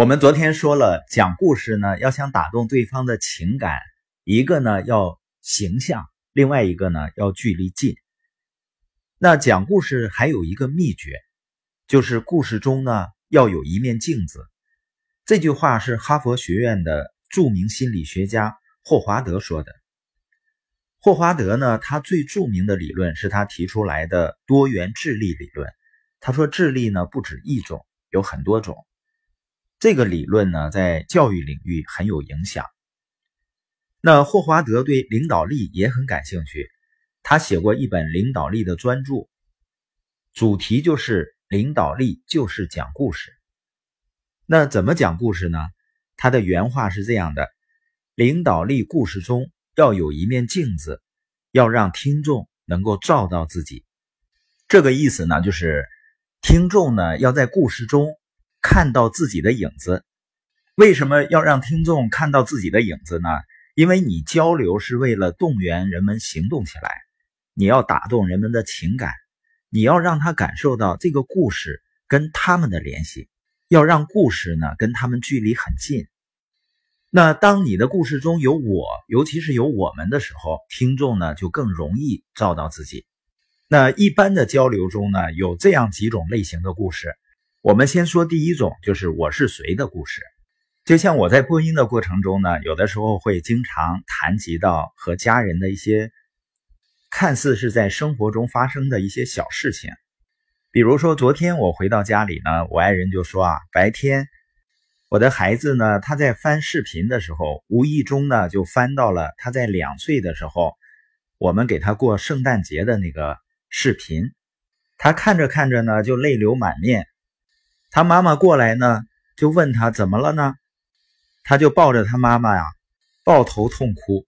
我们昨天说了，讲故事呢，要想打动对方的情感，一个呢要形象，另外一个呢要距离近。那讲故事还有一个秘诀，就是故事中呢要有一面镜子。这句话是哈佛学院的著名心理学家霍华德说的。霍华德呢，他最著名的理论是他提出来的多元智力理论。他说，智力呢不止一种，有很多种。这个理论呢，在教育领域很有影响。那霍华德对领导力也很感兴趣，他写过一本领导力的专著，主题就是领导力就是讲故事。那怎么讲故事呢？他的原话是这样的：领导力故事中要有一面镜子，要让听众能够照到自己。这个意思呢，就是听众呢要在故事中。看到自己的影子，为什么要让听众看到自己的影子呢？因为你交流是为了动员人们行动起来，你要打动人们的情感，你要让他感受到这个故事跟他们的联系，要让故事呢跟他们距离很近。那当你的故事中有我，尤其是有我们的时候，听众呢就更容易照到自己。那一般的交流中呢，有这样几种类型的故事。我们先说第一种，就是我是谁的故事。就像我在播音的过程中呢，有的时候会经常谈及到和家人的一些看似是在生活中发生的一些小事情。比如说，昨天我回到家里呢，我爱人就说啊，白天我的孩子呢，他在翻视频的时候，无意中呢就翻到了他在两岁的时候，我们给他过圣诞节的那个视频。他看着看着呢，就泪流满面。他妈妈过来呢，就问他怎么了呢？他就抱着他妈妈呀，抱头痛哭。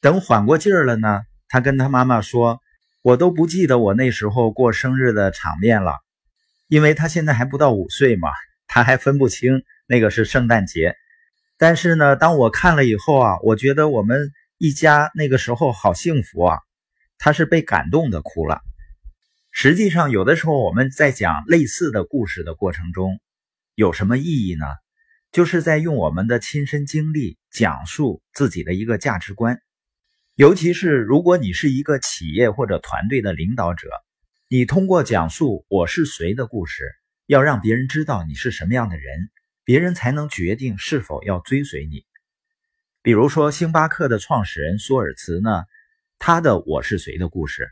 等缓过劲儿了呢，他跟他妈妈说：“我都不记得我那时候过生日的场面了，因为他现在还不到五岁嘛，他还分不清那个是圣诞节。但是呢，当我看了以后啊，我觉得我们一家那个时候好幸福啊。”他是被感动的哭了。实际上，有的时候我们在讲类似的故事的过程中，有什么意义呢？就是在用我们的亲身经历讲述自己的一个价值观。尤其是如果你是一个企业或者团队的领导者，你通过讲述我是谁的故事，要让别人知道你是什么样的人，别人才能决定是否要追随你。比如说，星巴克的创始人舒尔茨呢，他的我是谁的故事。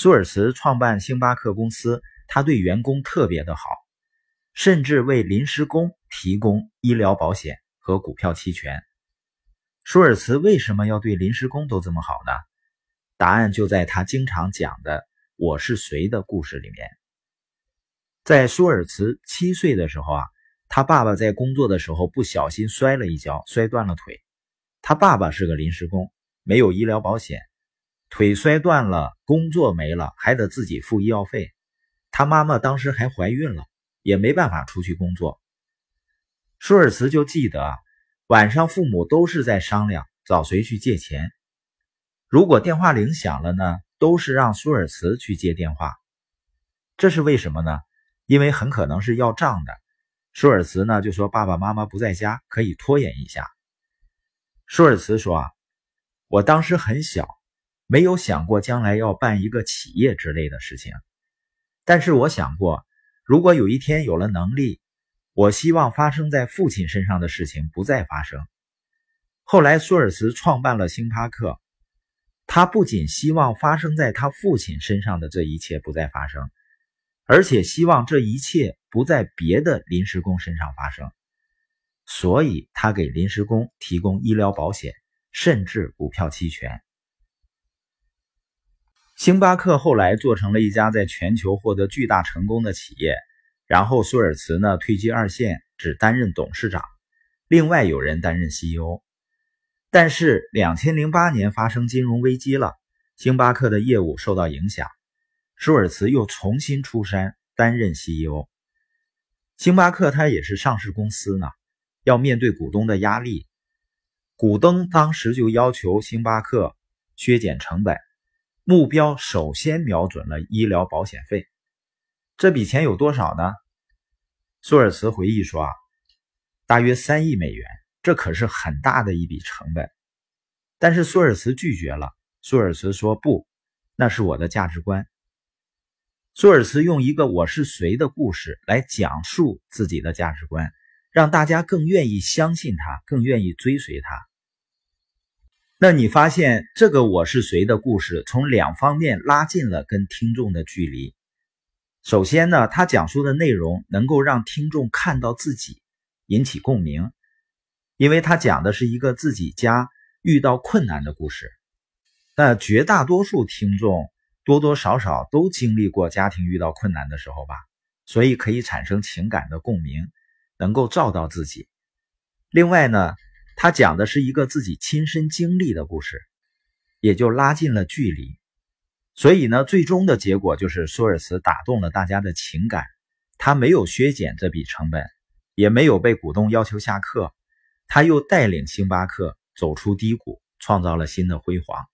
舒尔茨创办星巴克公司，他对员工特别的好，甚至为临时工提供医疗保险和股票期权。舒尔茨为什么要对临时工都这么好呢？答案就在他经常讲的“我是谁”的故事里面。在舒尔茨七岁的时候啊，他爸爸在工作的时候不小心摔了一跤，摔断了腿。他爸爸是个临时工，没有医疗保险。腿摔断了，工作没了，还得自己付医药费。他妈妈当时还怀孕了，也没办法出去工作。舒尔茨就记得，晚上父母都是在商量找谁去借钱。如果电话铃响了呢，都是让舒尔茨去接电话。这是为什么呢？因为很可能是要账的。舒尔茨呢就说爸爸妈妈不在家，可以拖延一下。舒尔茨说啊，我当时很小。没有想过将来要办一个企业之类的事情，但是我想过，如果有一天有了能力，我希望发生在父亲身上的事情不再发生。后来，舒尔茨创办了星巴克，他不仅希望发生在他父亲身上的这一切不再发生，而且希望这一切不在别的临时工身上发生，所以他给临时工提供医疗保险，甚至股票期权。星巴克后来做成了一家在全球获得巨大成功的企业，然后舒尔茨呢退居二线，只担任董事长，另外有人担任 CEO。但是两千零八年发生金融危机了，星巴克的业务受到影响，舒尔茨又重新出山担任 CEO。星巴克它也是上市公司呢，要面对股东的压力，股东当时就要求星巴克削减成本。目标首先瞄准了医疗保险费，这笔钱有多少呢？舒尔茨回忆说啊，大约三亿美元，这可是很大的一笔成本。但是苏尔茨拒绝了。苏尔茨说：“不，那是我的价值观。”苏尔茨用一个“我是谁”的故事来讲述自己的价值观，让大家更愿意相信他，更愿意追随他。那你发现这个“我是谁”的故事从两方面拉近了跟听众的距离。首先呢，他讲述的内容能够让听众看到自己，引起共鸣，因为他讲的是一个自己家遇到困难的故事。那绝大多数听众多多少少都经历过家庭遇到困难的时候吧，所以可以产生情感的共鸣，能够照到自己。另外呢，他讲的是一个自己亲身经历的故事，也就拉近了距离。所以呢，最终的结果就是舒尔茨打动了大家的情感，他没有削减这笔成本，也没有被股东要求下课，他又带领星巴克走出低谷，创造了新的辉煌。